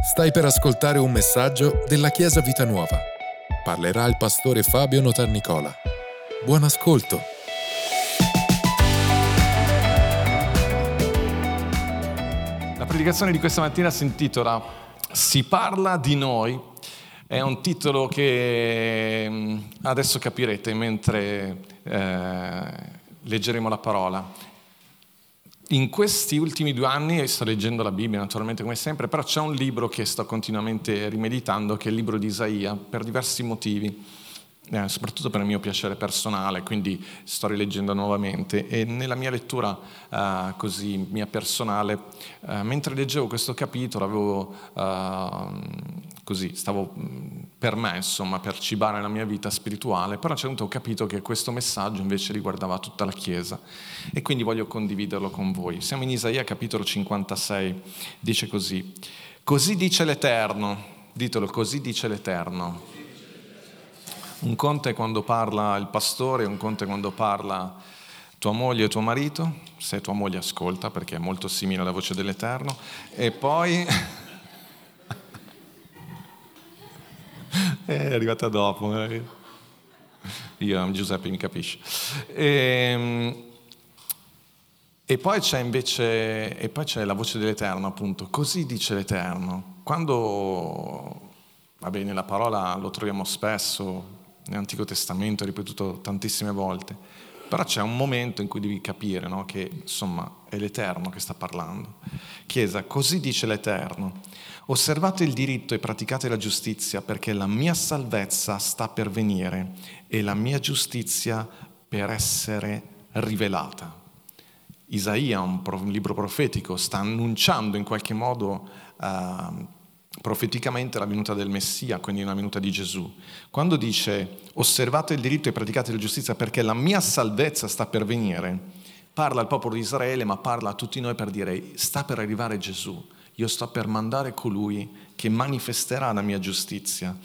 Stai per ascoltare un messaggio della Chiesa Vita Nuova. Parlerà il pastore Fabio Notarnicola. Buon ascolto. La predicazione di questa mattina si intitola Si parla di noi. È un titolo che mm, adesso capirete mentre eh, leggeremo la parola. In questi ultimi due anni sto leggendo la Bibbia, naturalmente come sempre, però c'è un libro che sto continuamente rimeditando, che è il libro di Isaia, per diversi motivi, eh, soprattutto per il mio piacere personale, quindi sto rileggendo nuovamente. E nella mia lettura eh, così mia personale, eh, mentre leggevo questo capitolo, avevo eh, così, stavo per me, insomma, per cibare la mia vita spirituale, però a un certo punto ho capito che questo messaggio invece riguardava tutta la Chiesa e quindi voglio condividerlo con voi. Siamo in Isaia capitolo 56, dice così, così dice l'Eterno, ditelo, così dice l'Eterno. Un conto è quando parla il pastore, un conto è quando parla tua moglie e tuo marito, se tua moglie ascolta perché è molto simile alla voce dell'Eterno, e poi... è arrivata dopo. Io, Giuseppe, mi capisce. E, ehm, e, poi c'è invece e poi c'è la voce dell'Eterno, appunto. Così dice l'Eterno. Quando, va bene, la parola lo troviamo spesso nell'Antico Testamento, ripetuto tantissime volte, però c'è un momento in cui devi capire no? che, insomma, è l'Eterno che sta parlando. Chiesa, così dice l'Eterno. Osservate il diritto e praticate la giustizia perché la mia salvezza sta per venire e la mia giustizia per essere rivelata. Isaia, un, libro profetico, sta annunciando in qualche modo uh, profeticamente la venuta del Messia, quindi la venuta di Gesù. Quando dice osservate il diritto e praticate la giustizia perché la mia salvezza sta per venire, parla al popolo di Israele ma parla a tutti noi per dire sta per arrivare Gesù io sto per mandare colui che manifesterà la mia giustizia.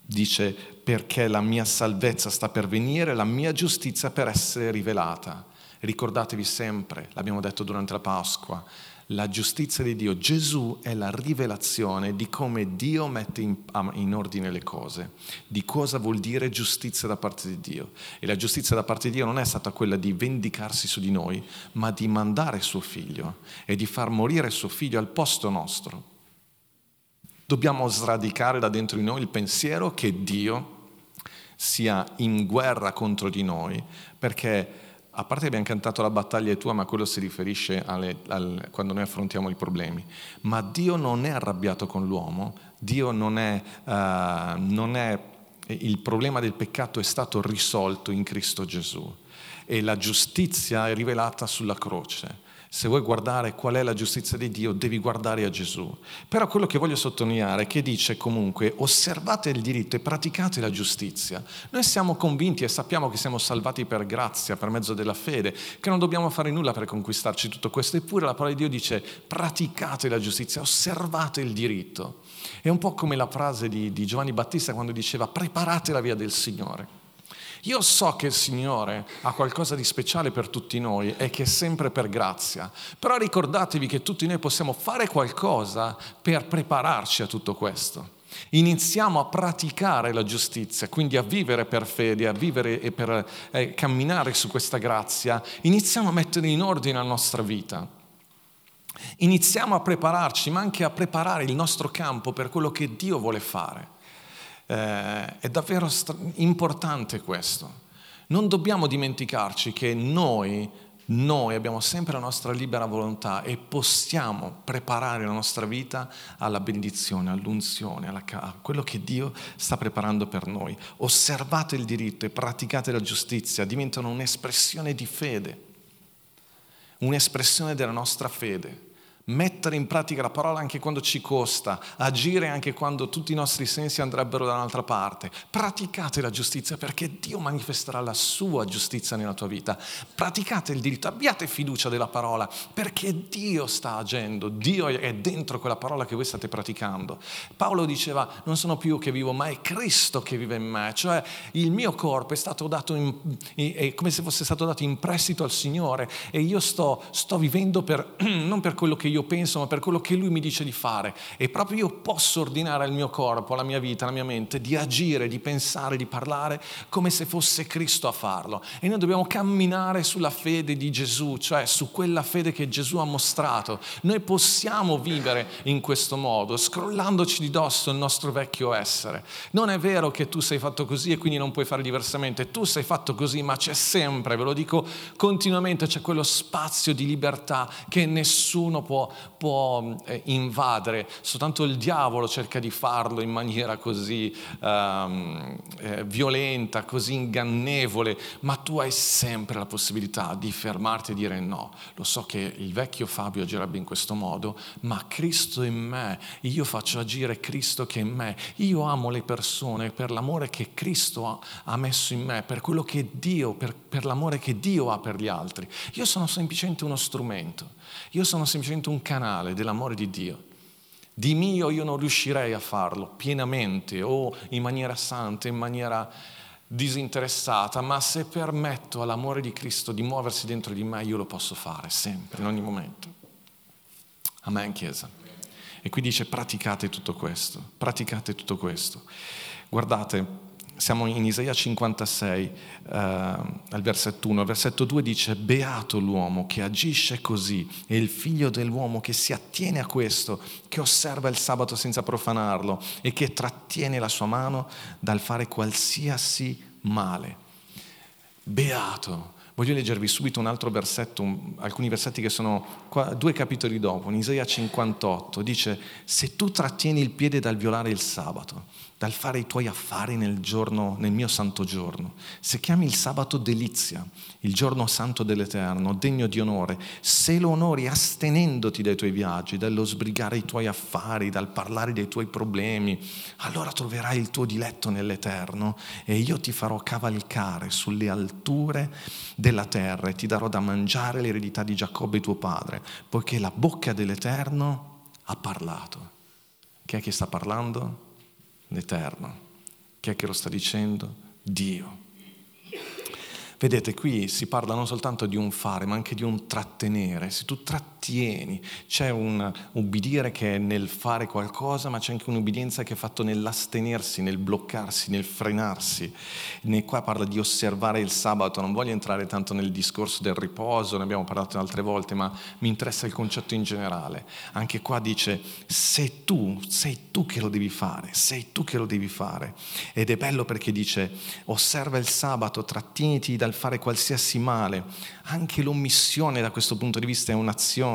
Dice perché la mia salvezza sta per venire, la mia giustizia per essere rivelata. Ricordatevi sempre, l'abbiamo detto durante la Pasqua, la giustizia di Dio. Gesù è la rivelazione di come Dio mette in, in, ordine le cose, di cosa vuol dire giustizia da parte di Dio. E la giustizia da parte di Dio non è stata quella di vendicarsi su di noi, ma di mandare suo figlio e di far morire suo figlio al posto nostro. Dobbiamo sradicare da dentro di noi il pensiero che Dio sia in guerra contro di noi, perché a parte che abbiamo cantato la battaglia è tua, ma quello si riferisce alle, al, quando noi affrontiamo i problemi. Ma Dio non è arrabbiato con l'uomo, Dio non è, uh, non è, il problema del peccato è stato risolto in Cristo Gesù e la giustizia è rivelata sulla croce. Se vuoi guardare qual è la giustizia di Dio, devi guardare a Gesù. Però quello che voglio sottolineare è che dice comunque osservate il diritto e praticate la giustizia. Noi siamo convinti e sappiamo che siamo salvati per grazia, per mezzo della fede, che non dobbiamo fare nulla per conquistarci tutto questo. Eppure la parola di Dio dice praticate la giustizia, osservate il diritto. È un po' come la frase di, di Giovanni Battista quando diceva preparate la via del Signore. Io so che il Signore ha qualcosa di speciale per tutti noi e che è sempre per grazia, però ricordatevi che tutti noi possiamo fare qualcosa per prepararci a tutto questo. Iniziamo a praticare la giustizia, quindi a vivere per fede, a vivere e per eh, camminare su questa grazia. Iniziamo a mettere in ordine la nostra vita. Iniziamo a prepararci, ma anche a preparare il nostro campo per quello che Dio vuole fare. Eh, è davvero importante questo. Non dobbiamo dimenticarci che noi, noi abbiamo sempre la nostra libera volontà e possiamo preparare la nostra vita alla benedizione, all'unzione, alla, a quello che Dio sta preparando per noi. Osservate il diritto e praticate la giustizia, diventano un'espressione di fede, un'espressione della nostra fede mettere in pratica la parola anche quando ci costa, agire anche quando tutti i nostri sensi andrebbero da un'altra parte. Praticate la giustizia perché Dio manifesterà la sua giustizia nella tua vita. Praticate il diritto, abbiate fiducia della parola perché Dio sta agendo, Dio è dentro quella parola che voi state praticando. Paolo diceva non sono più io che vivo, ma è Cristo che vive in me, cioè il mio corpo è stato dato in, è come se fosse stato dato in prestito al Signore e io sto, sto vivendo per, non per quello che io io penso, ma per quello che Lui mi dice di fare. E proprio io posso ordinare al mio corpo, alla mia vita, alla mia mente, di agire, di pensare, di parlare come se fosse Cristo a farlo. E noi dobbiamo camminare sulla fede di Gesù, cioè su quella fede che Gesù ha mostrato. Noi possiamo vivere in questo modo, scrollandoci di dosso il nostro vecchio essere. Non è vero che tu sei fatto così e quindi non puoi fare diversamente. Tu sei fatto così, ma c'è sempre, ve lo dico continuamente, c'è quello spazio di libertà che nessuno può, può eh, invadere. Soltanto il diavolo cerca di farlo in maniera così um, eh, violenta, così ingannevole, ma tu hai sempre la possibilità di fermarti e dire no. Lo so che il vecchio Fabio agirebbe in questo modo, ma Cristo in me, io faccio agire Cristo che è in me. Io amo le persone per l'amore che Cristo ha, ha messo in me, per quello che Dio, per, per l'amore che Dio ha per gli altri. Io sono semplicemente uno strumento, io sono semplicemente un canale dell'amore di Dio. Di mio io non riuscirei a farlo pienamente o in maniera santa, in maniera disinteressata, ma se permetto all'amore di Cristo di muoversi dentro di me, io lo posso fare sempre, in ogni momento. Amen, Chiesa. E qui dice praticate tutto questo, praticate tutto questo. Guardate, siamo in Isaia 56, eh, al versetto 1. Il versetto 2 dice, Beato l'uomo che agisce così e il figlio dell'uomo che si attiene a questo, che osserva il sabato senza profanarlo e che trattiene la sua mano dal fare qualsiasi male. Beato. Voglio leggervi subito un altro versetto, un, alcuni versetti che sono qua, due capitoli dopo, in Isaia 58, dice, se tu trattieni il piede dal violare il sabato, dal fare i tuoi affari nel, giorno, nel mio santo giorno. Se chiami il sabato delizia, il giorno santo dell'Eterno, degno di onore, se lo onori astenendoti dai tuoi viaggi, dallo sbrigare i tuoi affari, dal parlare dei tuoi problemi, allora troverai il tuo diletto nell'Eterno e io ti farò cavalcare sulle alture della terra e ti darò da mangiare l'eredità di Giacobbe tuo padre, poiché la bocca dell'Eterno ha parlato. Chi è che sta parlando? l'Eterno. Chi è che lo sta dicendo? Dio. Vedete, qui si parla non soltanto di un fare, ma anche di un trattenere. Se tu trattieni, c'è un ubbidire che è nel fare qualcosa, ma c'è anche un'ubbidienza che è fatta nell'astenersi, nel bloccarsi, nel frenarsi. Ne qua parla di osservare il sabato. Non voglio entrare tanto nel discorso del riposo, ne abbiamo parlato altre volte, ma mi interessa il concetto in generale. Anche qua dice, sei tu, sei tu che lo devi fare, sei tu che lo devi fare. Ed è bello perché dice, osserva il sabato, trattieniti dal fare qualsiasi male. Anche l'omissione da questo punto di vista è un'azione.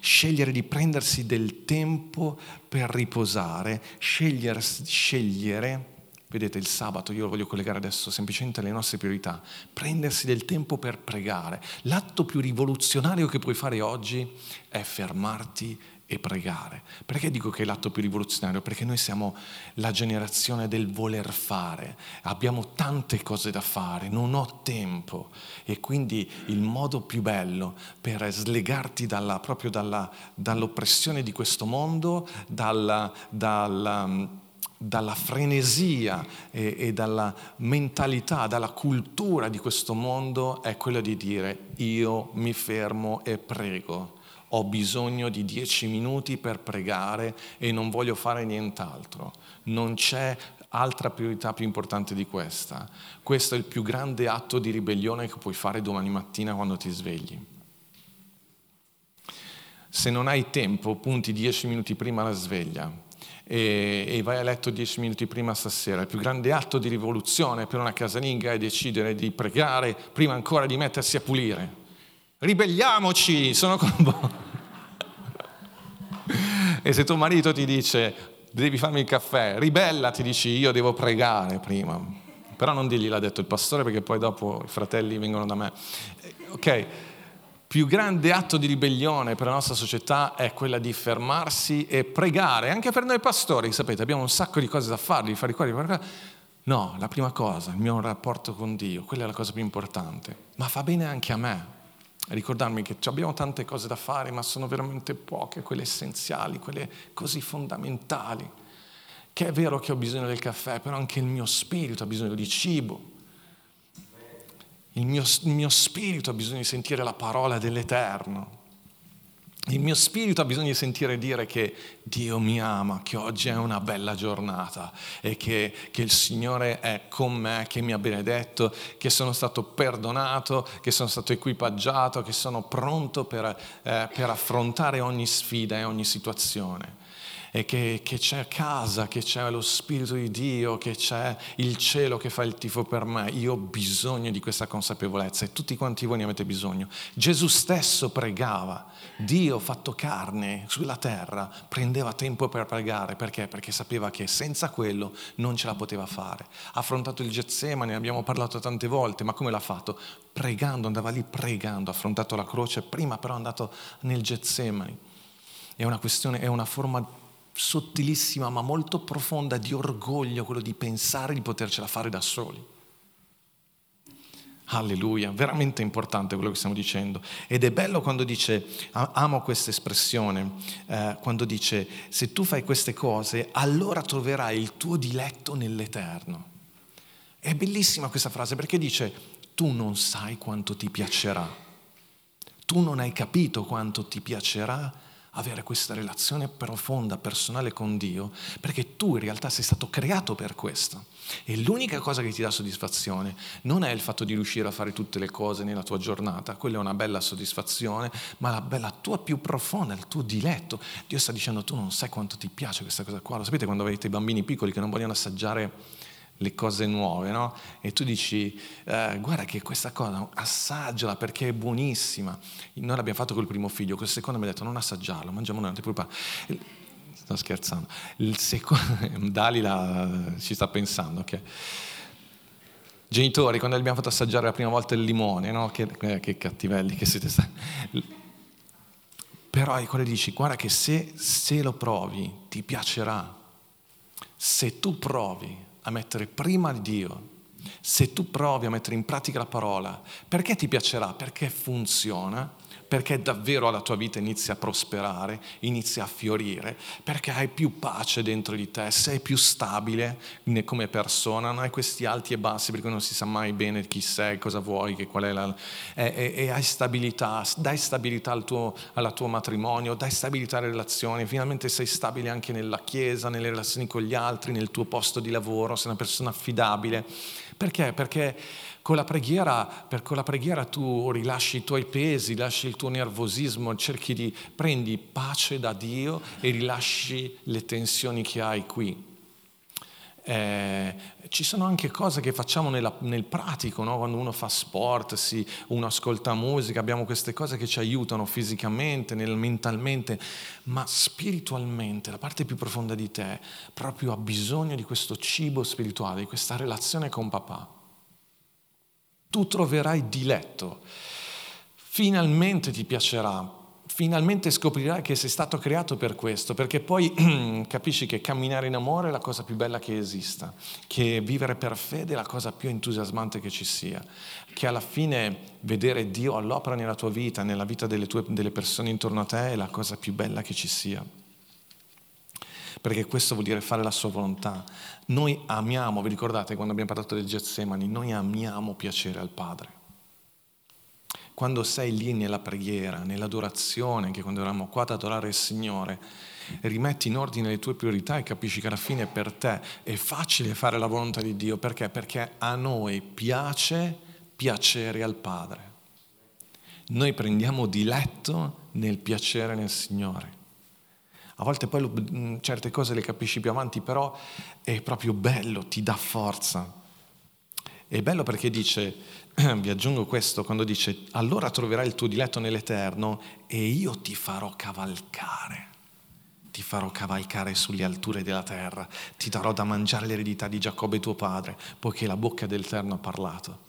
Scegliere di prendersi del tempo per riposare, scegliere, scegliere Vedete, il sabato io lo voglio collegare adesso semplicemente alle nostre priorità. Prendersi del tempo per pregare. L'atto più rivoluzionario che puoi fare oggi è fermarti e pregare. Perché dico che è l'atto più rivoluzionario? Perché noi siamo la generazione del voler fare, abbiamo tante cose da fare, non ho tempo e quindi il modo più bello per slegarti dalla, proprio dalla, dall'oppressione di questo mondo, dalla, dalla dalla frenesia e, e, dalla mentalità, dalla cultura di questo mondo è quello di dire io mi fermo e prego ho bisogno di dieci minuti per pregare e non voglio fare nient'altro. Non c'è altra priorità più importante di questa. Questo è il più grande atto di ribellione che puoi fare domani mattina quando ti svegli. Se non hai tempo, punti dieci minuti prima la sveglia e, vai a letto dieci minuti prima stasera. Il più grande atto di rivoluzione per una casalinga è decidere di pregare prima ancora di mettersi a pulire. Ribelliamoci, sono con voi. e se tuo marito ti dice devi farmi il caffè, ribella, ti dici io devo pregare prima. Però non digli l'ha detto il pastore perché poi dopo i fratelli vengono da me. Ok, più grande atto di ribellione per la nostra società è quella di fermarsi e pregare, anche per noi pastori, sapete, abbiamo un sacco di cose da fare, di fare qua, di. No, la prima cosa, il mio rapporto con Dio, quella è la cosa più importante, ma fa bene anche a me, ricordarmi che abbiamo tante cose da fare, ma sono veramente poche, quelle essenziali, quelle così fondamentali. Che è vero che ho bisogno del caffè, però anche il mio spirito ha bisogno di cibo. Il mio, il mio spirito ha bisogno di sentire la parola dell'Eterno. Il mio spirito ha bisogno di sentire dire che Dio mi ama, che oggi è una bella giornata e che, che, il Signore è con me, che mi ha benedetto, che sono stato perdonato, che sono stato equipaggiato, che sono pronto per, eh, per affrontare ogni sfida e ogni situazione e che, che, c'è casa, che c'è lo Spirito di Dio, che c'è il cielo che fa il tifo per me. Io ho bisogno di questa consapevolezza e tutti quanti voi ne avete bisogno. Gesù stesso pregava, Dio fatto carne sulla terra prendeva tempo per pregare, perché? Perché sapeva che senza quello non ce la poteva fare. Ha affrontato il Getsemane, ne abbiamo parlato tante volte, ma come l'ha fatto? Pregando, andava lì pregando, ha affrontato la croce, prima però è andato nel Getsemane. È una questione, è una forma sottilissima ma molto profonda di orgoglio, quello di pensare di potercela fare da soli. Alleluia, veramente importante quello che stiamo dicendo. Ed è bello quando dice, amo questa espressione, eh, quando dice, se tu fai queste cose, allora troverai il tuo diletto nell'Eterno. È bellissima questa frase perché dice, tu non sai quanto ti piacerà, tu non hai capito quanto ti piacerà avere questa relazione profonda, personale con Dio, perché tu in realtà sei stato creato per questo. E l'unica cosa che ti dà soddisfazione non è il fatto di riuscire a fare tutte le cose nella tua giornata, quella è una bella soddisfazione, ma la, bella tua più profonda, il tuo diletto. Dio sta dicendo tu non sai quanto ti piace questa cosa qua. Lo sapete quando avete i bambini piccoli che non vogliono assaggiare le cose nuove, no? E tu dici, eh, guarda che questa cosa, assaggiala perché è buonissima. Noi l'abbiamo fatto col primo figlio, col secondo mi ha detto non assaggiarlo, mangiamo noi, non ti preoccupare. Sto scherzando. Il secondo, Dalila ci sta pensando che... Genitori, quando abbiamo fatto assaggiare la prima volta il limone, no? Che, eh, che cattivelli che siete stati. Però è quello dici, guarda che se, se lo provi ti piacerà. Se tu provi a mettere prima Dio, se tu provi a mettere in pratica la parola, perché ti piacerà? Perché funziona, perché davvero la tua vita inizia a prosperare, inizia a fiorire, perché hai più pace dentro di te, sei più stabile come persona, non hai questi alti e bassi perché non si sa mai bene chi sei, cosa vuoi, qual è la... E, e, e hai stabilità, dai stabilità al tuo, al tuo matrimonio, dai stabilità alle relazioni, finalmente sei stabile anche nella chiesa, nelle relazioni con gli altri, nel tuo posto di lavoro, sei una persona affidabile. Perché? Perché con la preghiera, per, con la preghiera tu rilasci i tuoi pesi, rilasci il tuo nervosismo, cerchi di prendi pace da Dio e rilasci le tensioni che hai qui. Eh, ci sono anche cose che facciamo nella, nel pratico, no? quando uno fa sport, si, uno ascolta musica, abbiamo queste cose che ci aiutano fisicamente, nel, mentalmente, ma spiritualmente, la parte più profonda di te proprio ha bisogno di questo cibo spirituale, di questa relazione con papà. Tu troverai diletto, finalmente ti piacerà, finalmente scoprirai che sei stato creato per questo, perché poi capisci che camminare in amore è la cosa più bella che esista, che vivere per fede è la cosa più entusiasmante che ci sia, che alla fine vedere Dio all'opera nella tua vita, nella vita delle, tue, delle persone intorno a te è la cosa più bella che ci sia perché questo vuol dire fare la sua volontà. Noi amiamo, vi ricordate quando abbiamo parlato del Getsemani, noi amiamo piacere al Padre. Quando sei lì nella preghiera, nell'adorazione, anche quando eravamo qua ad adorare il Signore, rimetti in ordine le tue priorità e capisci che alla fine per te è facile fare la volontà di Dio. Perché? Perché a noi piace piacere al Padre. Noi prendiamo diletto nel piacere nel Signore. A volte poi mm, certe cose le capisci più avanti, però è proprio bello, ti dà forza. È bello perché dice, vi aggiungo questo, quando dice, allora troverai il tuo diletto nell'Eterno e io ti farò cavalcare. Ti farò cavalcare sulle alture della terra, ti darò da mangiare l'eredità di Giacobbe tuo padre, poiché la bocca dell'Eterno ha parlato.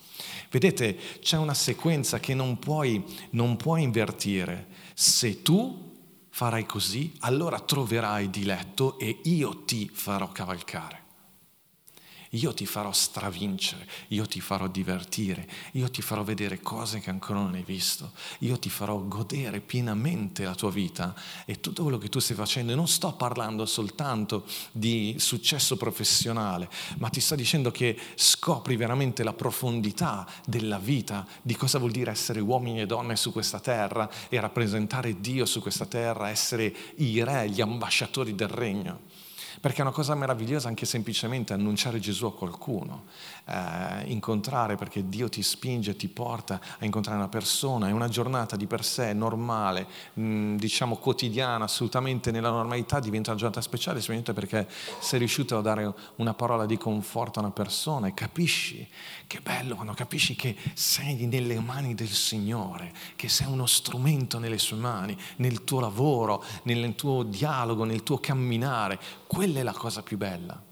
Vedete, c'è una sequenza che non puoi, non puoi invertire. Se tu farai così, allora troverai diletto e io ti farò cavalcare. Io ti farò stravincere, io ti farò divertire, io ti farò vedere cose che ancora non hai visto, io ti farò godere pienamente la tua vita e tutto quello che tu stai facendo. E non sto parlando soltanto di successo professionale, ma ti sto dicendo che scopri veramente la profondità della vita, di cosa vuol dire essere uomini e donne su questa terra e rappresentare Dio su questa terra, essere i re, gli ambasciatori del regno. Perché è una cosa meravigliosa anche semplicemente annunciare Gesù a qualcuno, eh, incontrare perché Dio ti spinge, ti porta a incontrare una persona, è una giornata di per sé normale, mh, mm, diciamo quotidiana, assolutamente nella normalità diventa una giornata speciale, semplicemente perché sei riuscito a dare una parola di conforto a una persona e capisci che bello quando capisci che sei nelle mani del Signore, che sei uno strumento nelle sue mani, nel tuo lavoro, nel tuo dialogo, nel tuo camminare. Quella è la cosa più bella.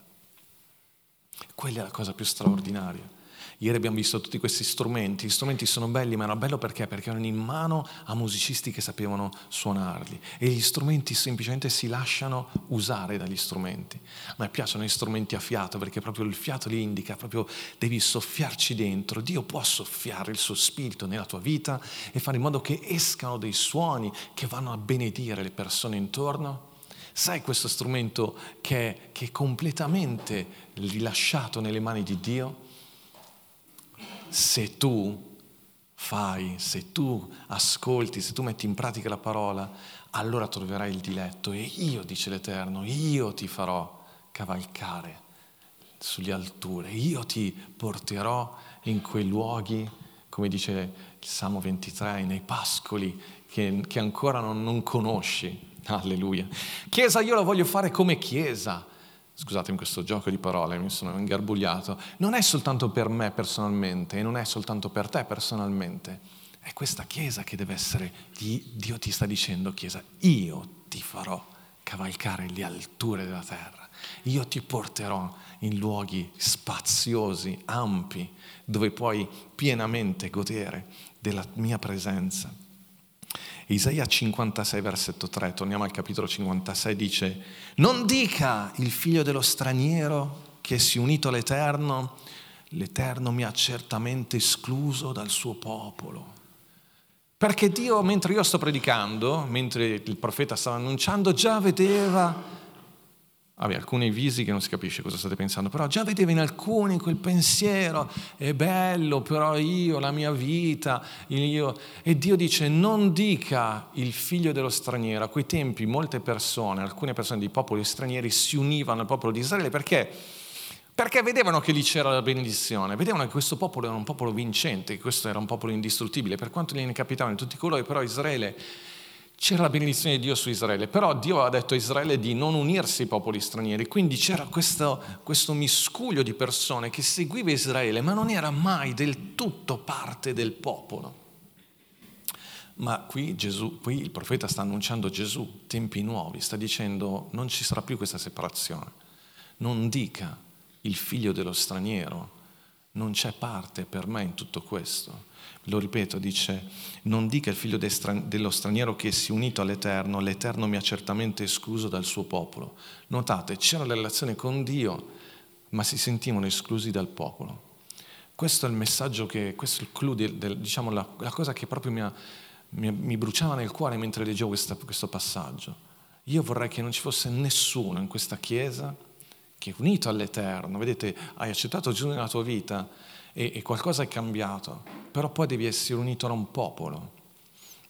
Quella è la cosa più straordinaria. Ieri abbiamo visto tutti questi strumenti, gli strumenti sono belli, ma era bello perché? Perché erano in mano a musicisti che sapevano suonarli e gli strumenti semplicemente si lasciano usare dagli strumenti. A me piacciono gli strumenti a fiato perché proprio il fiato li indica, proprio devi soffiarci dentro. Dio può soffiare il suo spirito nella tua vita e fare in modo che escano dei suoni che vanno a benedire le persone intorno. Sai questo strumento che è, che è completamente rilasciato nelle mani di Dio? se tu fai, se tu ascolti, se tu metti in pratica la parola, allora troverai il diletto e io, dice l'Eterno, io ti farò cavalcare sulle alture, io ti porterò in quei luoghi, come dice il Salmo 23, nei pascoli che, che ancora non, non conosci. Alleluia. Chiesa, io la voglio fare come Chiesa scusatemi questo gioco di parole, mi sono ingarbugliato, non è soltanto per me personalmente e non è soltanto per te personalmente, è questa Chiesa che deve essere, Dio ti sta dicendo Chiesa, io ti farò cavalcare le alture della terra, io ti porterò in luoghi spaziosi, ampi, dove puoi pienamente godere della mia presenza. Isaia 56, versetto 3, torniamo al capitolo 56, dice, non dica il figlio dello straniero che si è unito all'Eterno, l'Eterno mi ha certamente escluso dal suo popolo. Perché Dio, mentre io sto predicando, mentre il profeta stava annunciando, già vedeva Vabbè, alcuni visi che non si capisce cosa state pensando, però già vedeva in alcuni quel pensiero, è bello, però io, la mia vita, io... e Dio dice non dica il figlio dello straniero, a quei tempi molte persone, alcune persone di popoli stranieri si univano al popolo di Israele perché? Perché vedevano che lì c'era la benedizione, vedevano che questo popolo era un popolo vincente, che questo era un popolo indistruttibile, per quanto gli capitavano in tutti colori, però Israele c'era la benedizione di Dio su Israele, però Dio ha detto a Israele di non unirsi ai popoli stranieri, quindi c'era questo, questo, miscuglio di persone che seguiva Israele, ma non era mai del tutto parte del popolo. Ma qui, Gesù, qui il profeta sta annunciando Gesù, tempi nuovi, sta dicendo non ci sarà più questa separazione, non dica il figlio dello straniero, non c'è parte per me in tutto questo. Lo ripeto, dice, non dica il figlio dello straniero che si è unito all'Eterno, l'Eterno mi ha certamente escluso dal suo popolo. Notate, c'era la relazione con Dio, ma si sentivano esclusi dal popolo. Questo è il messaggio che, questo è il clou, del, del, diciamo la, la, cosa che proprio mi, ha, mi, mi, bruciava nel cuore mentre leggevo questa, questo passaggio. Io vorrei che non ci fosse nessuno in questa chiesa che è unito all'Eterno. Vedete, hai accettato Gesù nella tua vita, e, e qualcosa è cambiato, però poi devi essere unito a un popolo.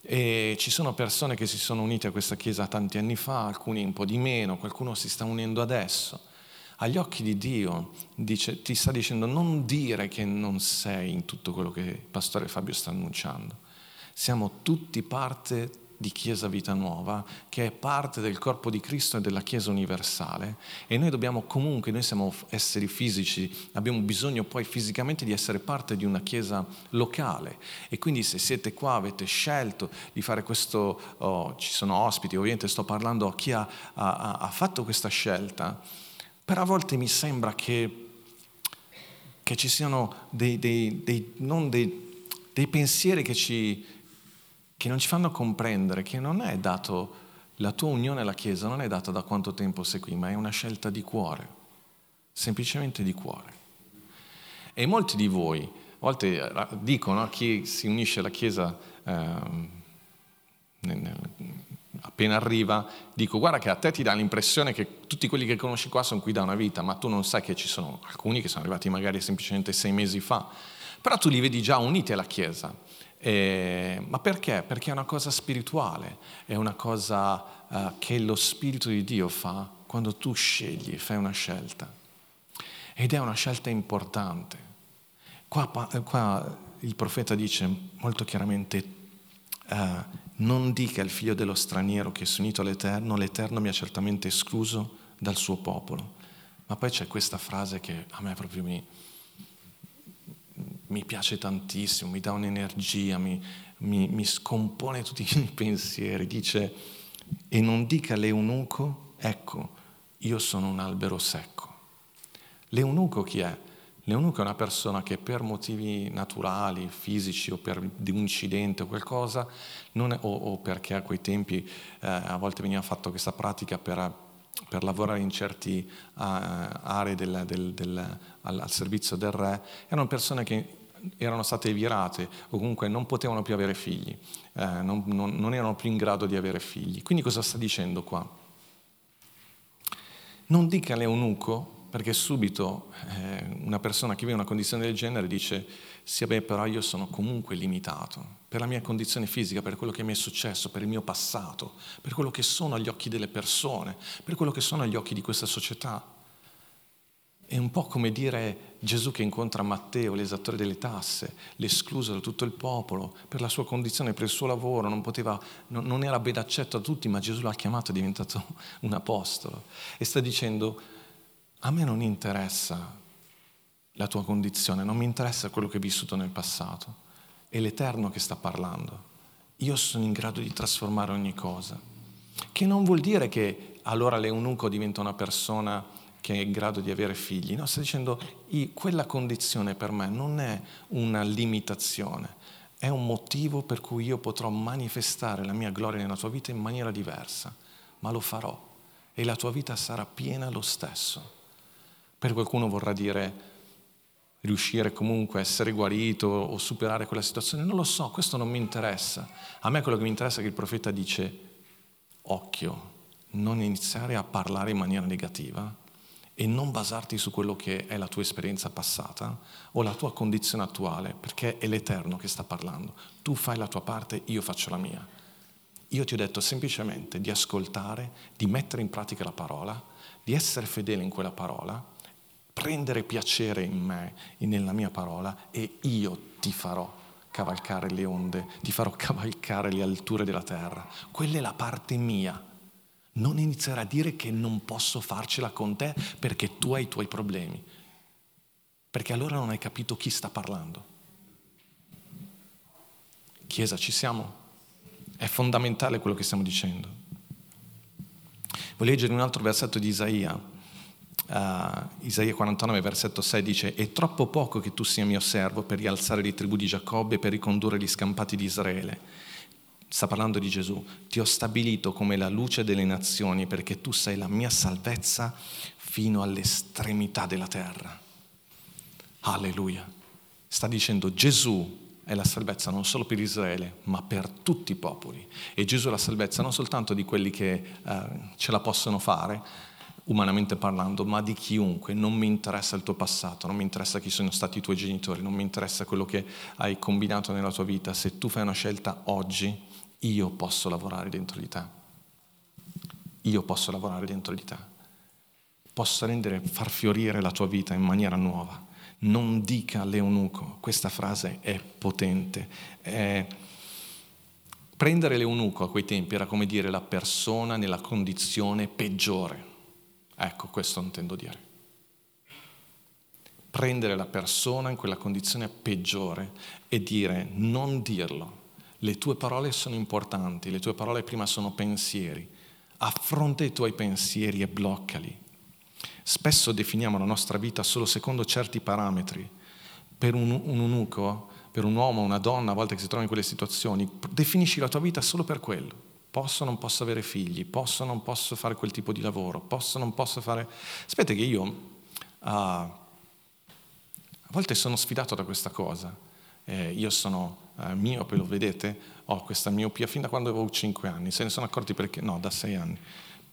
E ci sono persone che si sono unite a questa chiesa tanti anni fa, alcuni un po' di meno, qualcuno si sta unendo adesso. Agli occhi di Dio dice, ti sta dicendo non dire che non sei in tutto quello che il pastore Fabio sta annunciando. Siamo tutti parte di Chiesa Vita Nuova, che è parte del corpo di Cristo e della Chiesa universale e noi dobbiamo comunque, noi siamo esseri fisici, abbiamo bisogno poi fisicamente di essere parte di una Chiesa locale. E quindi se siete qua, avete scelto di fare questo, oh, ci sono ospiti, ovviamente sto parlando a chi ha, ha, ha fatto questa scelta, però a volte mi sembra che, che ci siano dei, dei, dei, dei pensieri che ci che non ci fanno comprendere che non è dato, la tua unione alla Chiesa non è data da quanto tempo sei qui, ma è una scelta di cuore, semplicemente di cuore. E molti di voi, a volte eh, dicono a chi si unisce alla Chiesa eh, appena arriva, dico guarda che a te ti dà l'impressione che tutti quelli che conosci qua sono qui da una vita, ma tu non sai che ci sono alcuni che sono arrivati magari semplicemente sei mesi fa, però tu li vedi già uniti alla Chiesa. Eh, ma perché? Perché è una cosa spirituale, è una cosa uh, che lo Spirito di Dio fa quando tu scegli, fai una scelta. Ed è una scelta importante. Qua, qua il profeta dice molto chiaramente, uh, non dica il figlio dello straniero che è unito all'Eterno, l'Eterno mi ha certamente escluso dal suo popolo. Ma poi c'è questa frase che a me proprio mi, mi piace tantissimo, mi dà un'energia, mi, mi, mi scompone tutti i pensieri. Dice, e non dica l'eunuco, ecco, io sono un albero secco. L'eunuco chi è? L'eunuco è una persona che per motivi naturali, fisici o per un incidente o qualcosa, è, o, o, perché a quei tempi eh, a volte veniva fatta questa pratica per, per lavorare in certe uh, aree del, del, del, al, al, servizio del re, erano persone che erano state virate o comunque non potevano più avere figli, eh, non, non, non erano più in grado di avere figli. Quindi cosa sta dicendo qua? Non dica all'eunuco perché subito eh, una persona che vive una condizione del genere dice sì, beh, però io sono comunque limitato per la mia condizione fisica, per quello che mi è successo, per il mio passato, per quello che sono agli occhi delle persone, per quello che sono agli occhi di questa società. È un po' come dire Gesù che incontra Matteo, l'esattore delle tasse, l'escluso da tutto il popolo, per la sua condizione, per il suo lavoro, non, poteva, non, non era ben accetto a tutti, ma Gesù l'ha chiamato, è diventato un apostolo. E sta dicendo, a me non interessa la tua condizione, non mi interessa quello che hai vissuto nel passato, è l'Eterno che sta parlando. Io sono in grado di trasformare ogni cosa. Che non vuol dire che allora l'eunuco diventa una persona che è in grado di avere figli, no, sta dicendo quella condizione per me non è una limitazione, è un motivo per cui io potrò manifestare la mia gloria nella tua vita in maniera diversa, ma lo farò e la tua vita sarà piena lo stesso. Per qualcuno vorrà dire riuscire comunque a essere guarito o superare quella situazione, non lo so, questo non mi interessa. A me quello che mi interessa è che il profeta dice, occhio, non iniziare a parlare in maniera negativa e non basarti su quello che è la tua esperienza passata o la tua condizione attuale, perché è l'Eterno che sta parlando. Tu fai la tua parte, io faccio la mia. Io ti ho detto semplicemente di ascoltare, di mettere in pratica la parola, di essere fedele in quella parola prendere piacere in me nella mia parola e io ti farò cavalcare le onde, ti farò cavalcare le alture della terra. Quella è la parte mia. Non iniziare a dire che non posso farcela con te perché tu hai i tuoi problemi. Perché allora non hai capito chi sta parlando. Chiesa, ci siamo? È fondamentale quello che stiamo dicendo. Voglio leggere un altro versetto di Isaia Uh, Isaia 49, versetto 6 dice, è troppo poco che tu sia mio servo per rialzare le tribù di Giacobbe e per ricondurre gli scampati di Israele. Sta parlando di Gesù. Ti ho stabilito come la luce delle nazioni perché tu sei la mia salvezza fino all'estremità della terra. Alleluia. Sta dicendo Gesù è la salvezza non solo per Israele, ma per tutti i popoli. E Gesù è la salvezza non soltanto di quelli che uh, ce la possono fare, umanamente parlando, ma di chiunque. Non mi interessa il tuo passato, non mi interessa chi sono stati i tuoi genitori, non mi interessa quello che hai combinato nella tua vita. Se tu fai una scelta oggi, io posso lavorare dentro di te. Io posso lavorare dentro di te. Posso rendere, far fiorire la tua vita in maniera nuova. Non dica all'eunuco, questa frase è potente. È... Prendere l'eunuco a quei tempi era come dire la persona nella condizione peggiore Ecco, questo intendo dire. Prendere la persona in quella condizione peggiore e dire non dirlo. Le tue parole sono importanti, le tue parole prima sono pensieri. Affronta i tuoi pensieri e bloccali. Spesso definiamo la nostra vita solo secondo certi parametri. Per un, un eunuco, per un uomo, una donna, a volte che si trova in quelle situazioni, definisci la tua vita solo per quello. Posso o non posso avere figli, posso o non posso fare quel tipo di lavoro, posso o non posso fare... Aspetta che io uh, A volte sono sfidato da questa cosa. Eh, io sono eh, miope, lo vedete? Ho questa miopia fin da quando avevo 5 anni. Se ne sono accorti perché... No, da 6 anni.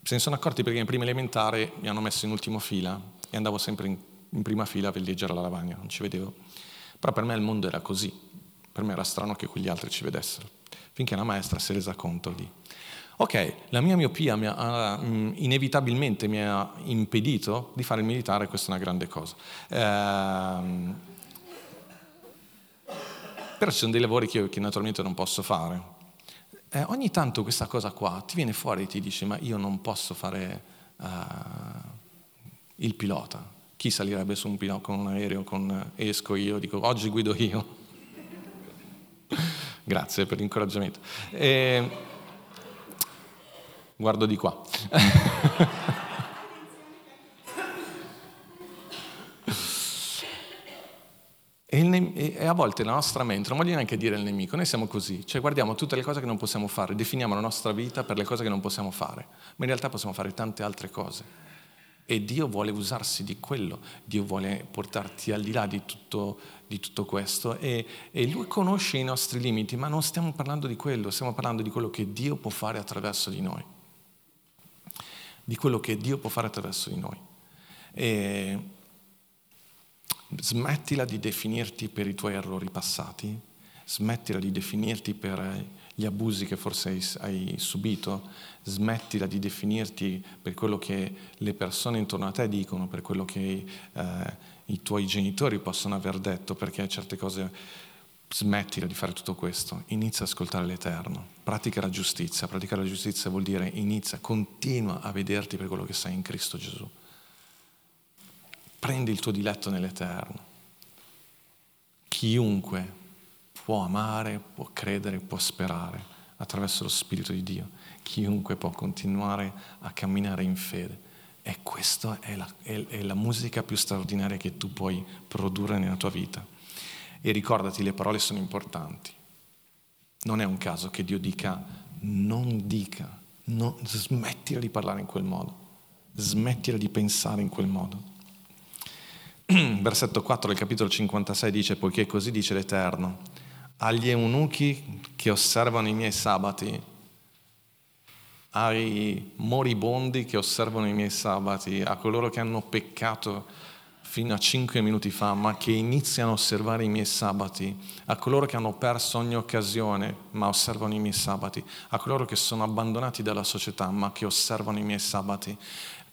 Se ne sono accorti perché in prima elementare mi hanno messo in ultima fila e andavo sempre in, in prima fila per leggere la lavagna, non ci vedevo. Però per me il mondo era così. Per me era strano che quegli altri ci vedessero. Finché la maestra si è resa conto di Ok, la mia miopia mi ha, uh, inevitabilmente mi ha impedito di fare il militare, questa è una grande cosa. Uh, però ci sono dei lavori che io che naturalmente non posso fare. Eh, ogni tanto questa cosa qua ti viene fuori e ti dice ma io non posso fare uh, il pilota. Chi salirebbe su un pilota con un aereo, con esco io, dico oggi guido io. Grazie per l'incoraggiamento. E, guardo di qua. E, a volte la nostra mente, non voglio neanche dire il nemico, noi siamo così, cioè guardiamo tutte le cose che non possiamo fare, definiamo la nostra vita per le cose che non possiamo fare, ma in realtà possiamo fare tante altre cose. E Dio vuole usarsi di quello, Dio vuole portarti al di là di tutto, di tutto questo e, e Lui conosce i nostri limiti, ma non stiamo parlando di quello, stiamo parlando di quello che Dio può fare attraverso di noi di quello che Dio può fare attraverso di noi. E smettila di definirti per i tuoi errori passati, smettila di definirti per gli abusi che forse hai, hai, subito, smettila di definirti per quello che le persone intorno a te dicono, per quello che eh, i tuoi genitori possono aver detto, perché certe cose smettila di fare tutto questo, inizia ad ascoltare l'Eterno, pratica la giustizia, praticare la giustizia vuol dire inizia, continua a vederti per quello che sei in Cristo Gesù. Prendi il tuo diletto nell'Eterno. Chiunque può amare, può credere, può sperare attraverso lo Spirito di Dio. Chiunque può continuare a camminare in fede. E questa è la, è, è la musica più straordinaria che tu puoi produrre nella tua vita. E ricordati, le parole sono importanti. Non è un caso che Dio dica, non dica, non, smettila di parlare in quel modo, smettila di pensare in quel modo. Versetto 4 del capitolo 56 dice, poiché così dice l'Eterno, agli eunuchi che osservano i miei sabati, ai moribondi che osservano i miei sabati, a coloro che hanno peccato fino a cinque minuti fa, ma che iniziano a osservare i miei sabati, a coloro che hanno perso ogni occasione, ma osservano i miei sabati, a coloro che sono abbandonati dalla società, ma che osservano i miei sabati.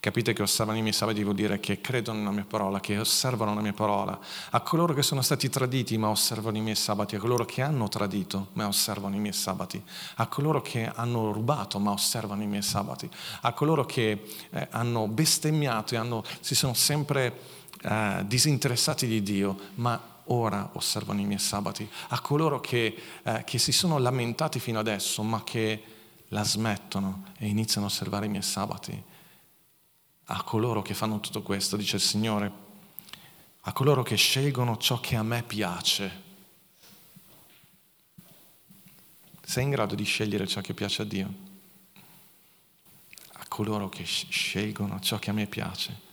Capite che osservano i miei sabati vuol dire che credono nella mia parola, che osservano la mia parola. A coloro che sono stati traditi ma osservano i miei sabati, a coloro che hanno tradito ma osservano i miei sabati, a coloro che hanno rubato ma osservano i miei sabati, a coloro che eh, hanno bestemmiato e hanno, si sono sempre eh, disinteressati di Dio, ma ora osservano i miei sabati, a coloro che, eh, che si sono lamentati fino adesso, ma che la smettono e iniziano a osservare i miei sabati, a coloro che fanno tutto questo, dice il Signore, a coloro che scelgono ciò che a me piace. Sei in grado di scegliere ciò che piace a Dio? A coloro che scelgono ciò che a me piace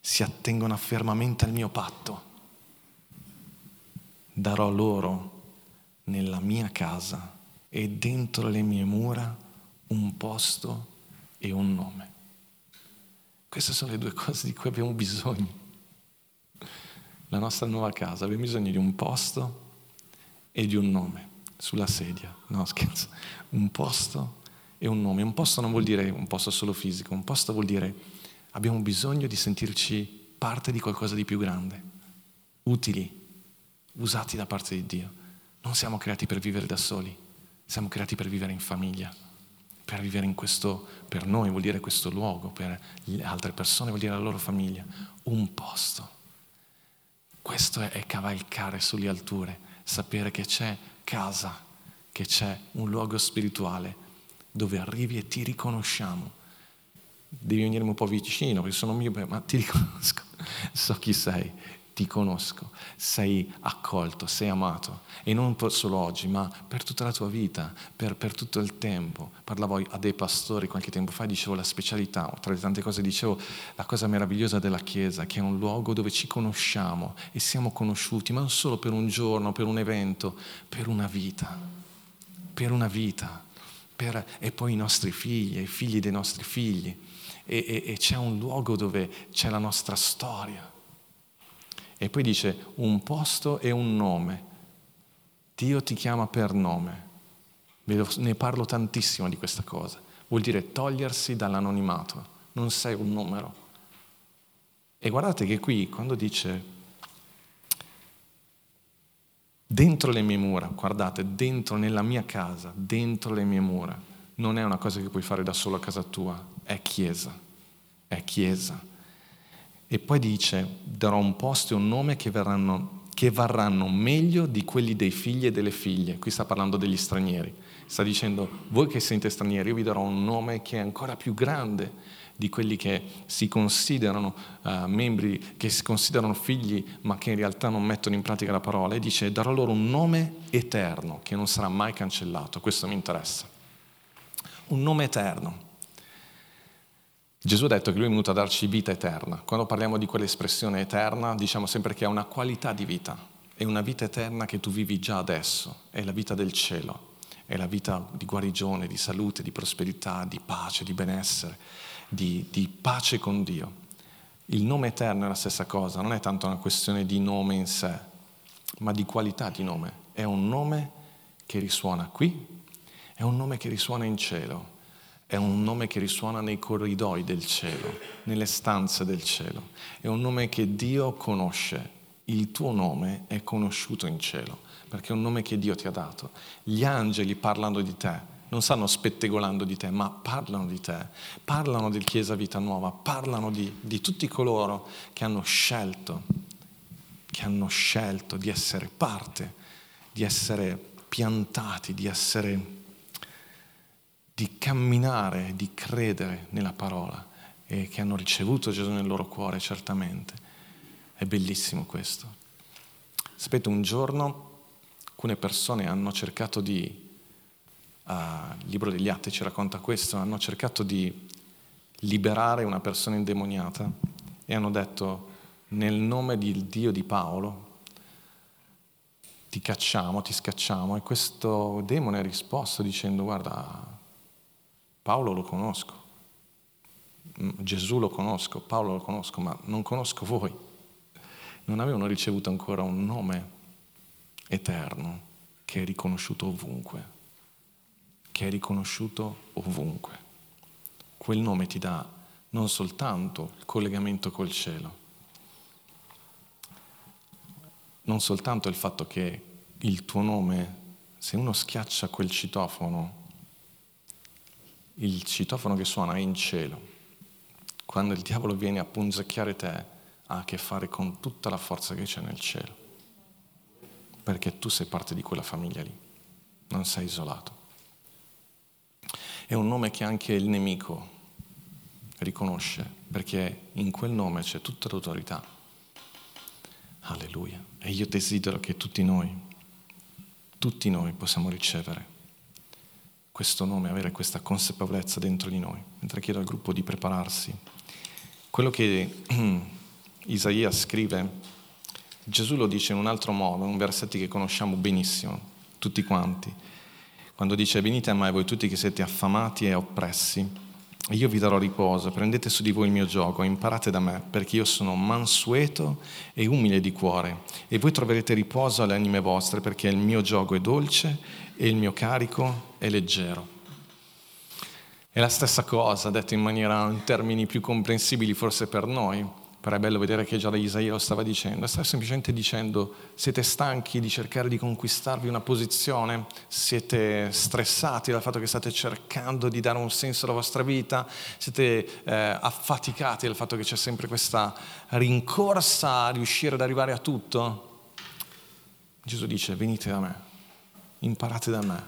si attengono fermamente al mio patto. Darò loro nella mia casa e dentro le mie mura un posto e un nome. Queste sono le due cose di cui abbiamo bisogno. La nostra nuova casa, abbiamo bisogno di un posto e di un nome sulla sedia. No, scherzo. Un posto e un nome. Un posto non vuol dire un posto solo fisico, un posto vuol dire abbiamo bisogno di sentirci parte di qualcosa di più grande, utili, usati da parte di Dio. Non siamo creati per vivere da soli, siamo creati per vivere in famiglia, per vivere in questo, per noi vuol dire questo luogo, per le altre persone vuol dire la loro famiglia, un posto. Questo è, cavalcare sulle alture, sapere che c'è casa, che c'è un luogo spirituale dove arrivi e ti riconosciamo. Devi venirmi un po' vicino perché sono mio, ma ti riconosco, so chi sei, ti conosco, sei accolto, sei amato e non solo oggi, ma per tutta la tua vita, per, per, tutto il tempo. Parlavo a dei pastori qualche tempo fa e dicevo la specialità, tra le tante cose dicevo la cosa meravigliosa della Chiesa, che è un luogo dove ci conosciamo e siamo conosciuti, ma non solo per un giorno, per un evento, per una vita, per una vita, per, e poi i nostri figli, i figli dei nostri figli. E, e, e c'è un luogo dove c'è la nostra storia e poi dice un posto e un nome. Dio ti chiama per nome. Ne parlo tantissimo di questa cosa. Vuol dire togliersi dall'anonimato. Non sei un numero. E guardate che qui, quando dice dentro le mie mura, guardate, dentro nella mia casa, dentro le mie mura, non è una cosa che puoi fare da solo a casa tua, è chiesa, è chiesa. E poi dice, darò un posto e un nome che, verranno, che varranno meglio di quelli dei figli e delle figlie. Qui sta parlando degli stranieri. Sta dicendo, voi che siete stranieri, io vi darò un nome che è ancora più grande di quelli che si considerano uh, membri, che si considerano figli, ma che in realtà non mettono in pratica la parola. E dice, darò loro un nome eterno che non sarà mai cancellato. Questo mi interessa. Un nome eterno. Gesù ha detto che lui è venuto a darci vita eterna. Quando parliamo di quell'espressione eterna, diciamo sempre che è una qualità di vita. È una vita eterna che tu vivi già adesso, è la vita del cielo, è la vita di guarigione, di salute, di prosperità, di pace, di benessere, di, di pace con Dio. Il nome eterno è la stessa cosa, non è tanto una questione di nome in sé, ma di qualità di nome. È un nome che risuona qui, è un nome che risuona in cielo è un nome che risuona nei corridoi del cielo, nelle stanze del cielo. È un nome che Dio conosce. Il tuo nome è conosciuto in cielo, perché è un nome che Dio ti ha dato. Gli angeli parlano di te, non stanno spettegolando di te, ma parlano di te, parlano del Chiesa Vita Nuova, parlano di, di tutti coloro che hanno scelto, che hanno scelto di essere parte, di essere piantati, di essere di camminare, di credere nella parola e che hanno ricevuto Gesù nel loro cuore, certamente. È bellissimo questo. Sapete, un giorno alcune persone hanno cercato di, uh, il libro degli Atti ci racconta questo, hanno cercato di liberare una persona indemoniata e hanno detto nel nome del Dio di Paolo ti cacciamo, ti scacciamo e questo demone ha risposto dicendo guarda Paolo lo conosco, mm, Gesù lo conosco, Paolo lo conosco, ma non conosco voi. Non avevano ricevuto ancora un nome eterno che è riconosciuto ovunque, che è riconosciuto ovunque. Quel nome ti dà non soltanto il collegamento col cielo, non soltanto il fatto che il tuo nome, se uno schiaccia quel citofono, il citofono che suona è in cielo. Quando il diavolo viene a punzecchiare te, ha a che fare con tutta la forza che c'è nel cielo. Perché tu sei parte di quella famiglia lì, non sei isolato. È un nome che anche il nemico riconosce, perché in quel nome c'è tutta l'autorità. Alleluia. E io desidero che tutti noi, tutti noi possiamo ricevere questo nome, avere questa consapevolezza dentro di noi. Mentre chiedo al gruppo di prepararsi. Quello che Isaia scrive, Gesù lo dice in un altro modo, in versetti che conosciamo benissimo, tutti quanti. Quando dice venite a me voi tutti che siete affamati e oppressi, e io vi darò riposo, prendete su di voi il mio gioco, imparate da me, perché io sono mansueto e umile di cuore, e voi troverete riposo alle anime vostre, perché il mio gioco è dolce e il mio carico è leggero. È la stessa cosa, detto in maniera in termini più comprensibili forse per noi, però è bello vedere che già Isaia lo stava dicendo, sta semplicemente dicendo siete stanchi di cercare di conquistarvi una posizione, siete stressati dal fatto che state cercando di dare un senso alla vostra vita, siete eh, affaticati dal fatto che c'è sempre questa rincorsa a riuscire ad arrivare a tutto. Gesù dice venite da me, imparate da me,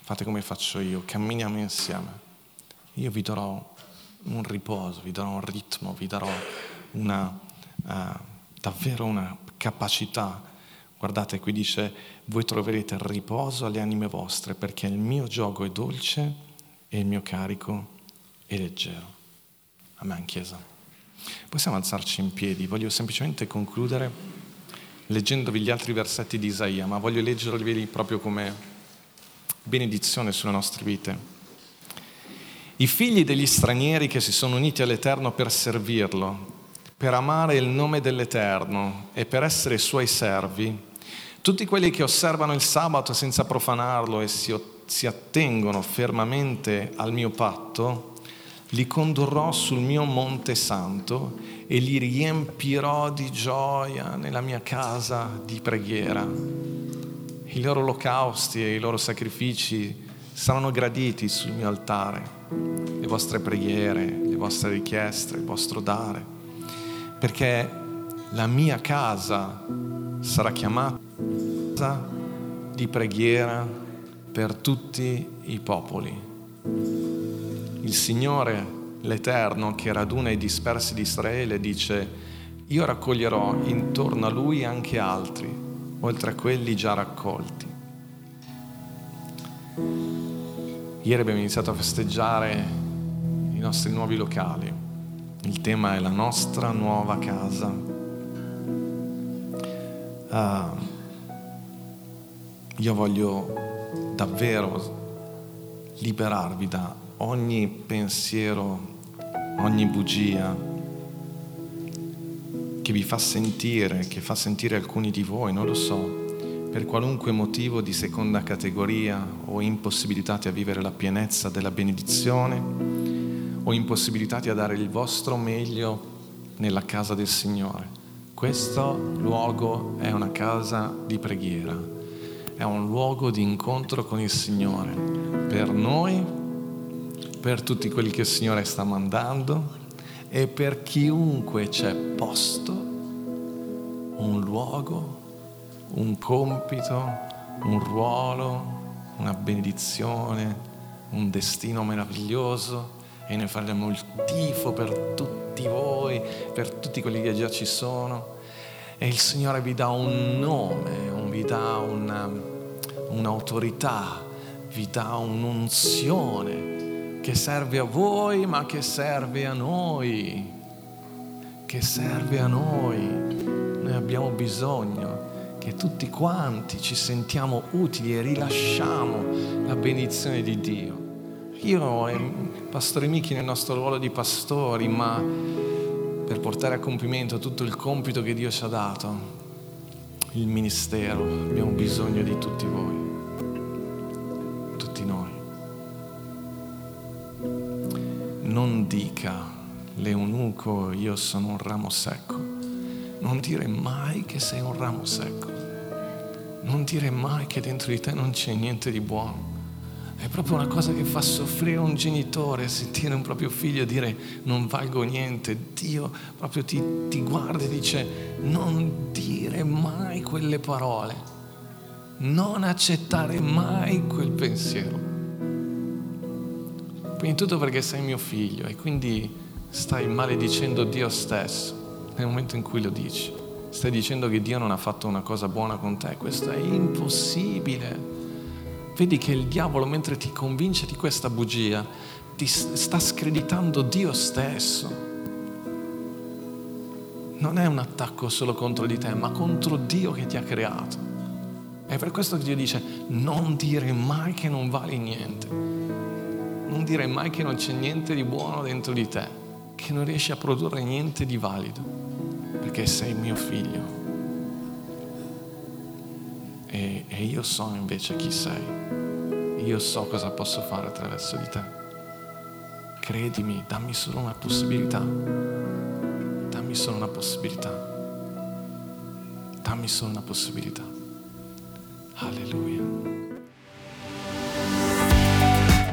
fate come faccio io, camminiamo insieme. Io vi darò un riposo, vi darò un ritmo, vi darò una, uh, davvero una capacità. Guardate, qui dice, voi troverete riposo alle anime vostre perché il mio gioco è dolce e il mio carico è leggero. Amen, Chiesa. Possiamo alzarci in piedi, voglio semplicemente concludere leggendovi gli altri versetti di Isaia, ma voglio leggerli proprio come benedizione sulle nostre vite. I figli degli stranieri che si sono uniti all'Eterno per servirlo, per amare il nome dell'Eterno e per essere suoi servi, tutti quelli che osservano il sabato senza profanarlo e si, si attengono fermamente al mio patto, li condurrò sul mio monte santo e li riempirò di gioia nella mia casa di preghiera. I loro olocausti e i loro sacrifici saranno graditi sul mio altare, le vostre preghiere, le vostre richieste, il vostro dare, perché la mia casa sarà chiamata di preghiera per tutti i popoli. Il Signore, l'Eterno, che raduna i dispersi di Israele, dice, io raccoglierò intorno a lui anche altri, oltre a quelli già raccolti. Ieri abbiamo iniziato a festeggiare i nostri nuovi locali. Il tema è la nostra nuova casa. Uh, io voglio davvero liberarvi da ogni pensiero, ogni bugia che vi fa sentire, che fa sentire alcuni di voi, non lo so, per qualunque motivo di seconda categoria o impossibilitati a vivere la pienezza della benedizione o impossibilitati a dare il vostro meglio nella casa del Signore. Questo luogo è una casa di preghiera, è un luogo di incontro con il Signore per noi per tutti quelli che il Signore sta mandando e per chiunque c'è posto, un luogo, un compito, un ruolo, una benedizione, un destino meraviglioso e noi faremo il tifo per tutti voi, per tutti quelli che già ci sono. E il Signore vi dà un nome, vi dà una, un'autorità, vi dà un'unzione che serve a voi ma che serve a noi, che serve a noi. Noi abbiamo bisogno che tutti quanti ci sentiamo utili e rilasciamo la benedizione di Dio. Io e Pastore Michi nel nostro ruolo di pastori, ma per portare a compimento tutto il compito che Dio ci ha dato, il ministero, abbiamo bisogno di tutti voi. Non dica l'eunuco io sono un ramo secco. Non dire mai che sei un ramo secco. Non dire mai che dentro di te non c'è niente di buono. È proprio una cosa che fa soffrire un genitore sentire un proprio figlio dire non valgo niente. Dio proprio ti, ti guarda e dice non dire mai quelle parole. Non accettare mai quel pensiero. Prima di tutto perché sei mio figlio e quindi stai maledicendo Dio stesso nel momento in cui lo dici. Stai dicendo che Dio non ha fatto una cosa buona con te. Questo è impossibile. Vedi che il diavolo, mentre ti convince di questa bugia, ti sta screditando Dio stesso. Non è un attacco solo contro di te, ma contro Dio che ti ha creato. È per questo che Dio dice, non dire mai che non vali niente non dire mai che non c'è niente di buono dentro di te, che non riesci a produrre niente di valido, perché sei mio figlio. E, e io so invece chi sei, io so cosa posso fare attraverso di te. Credimi, dammi solo una possibilità, dammi solo una possibilità, dammi solo una possibilità. Alleluia.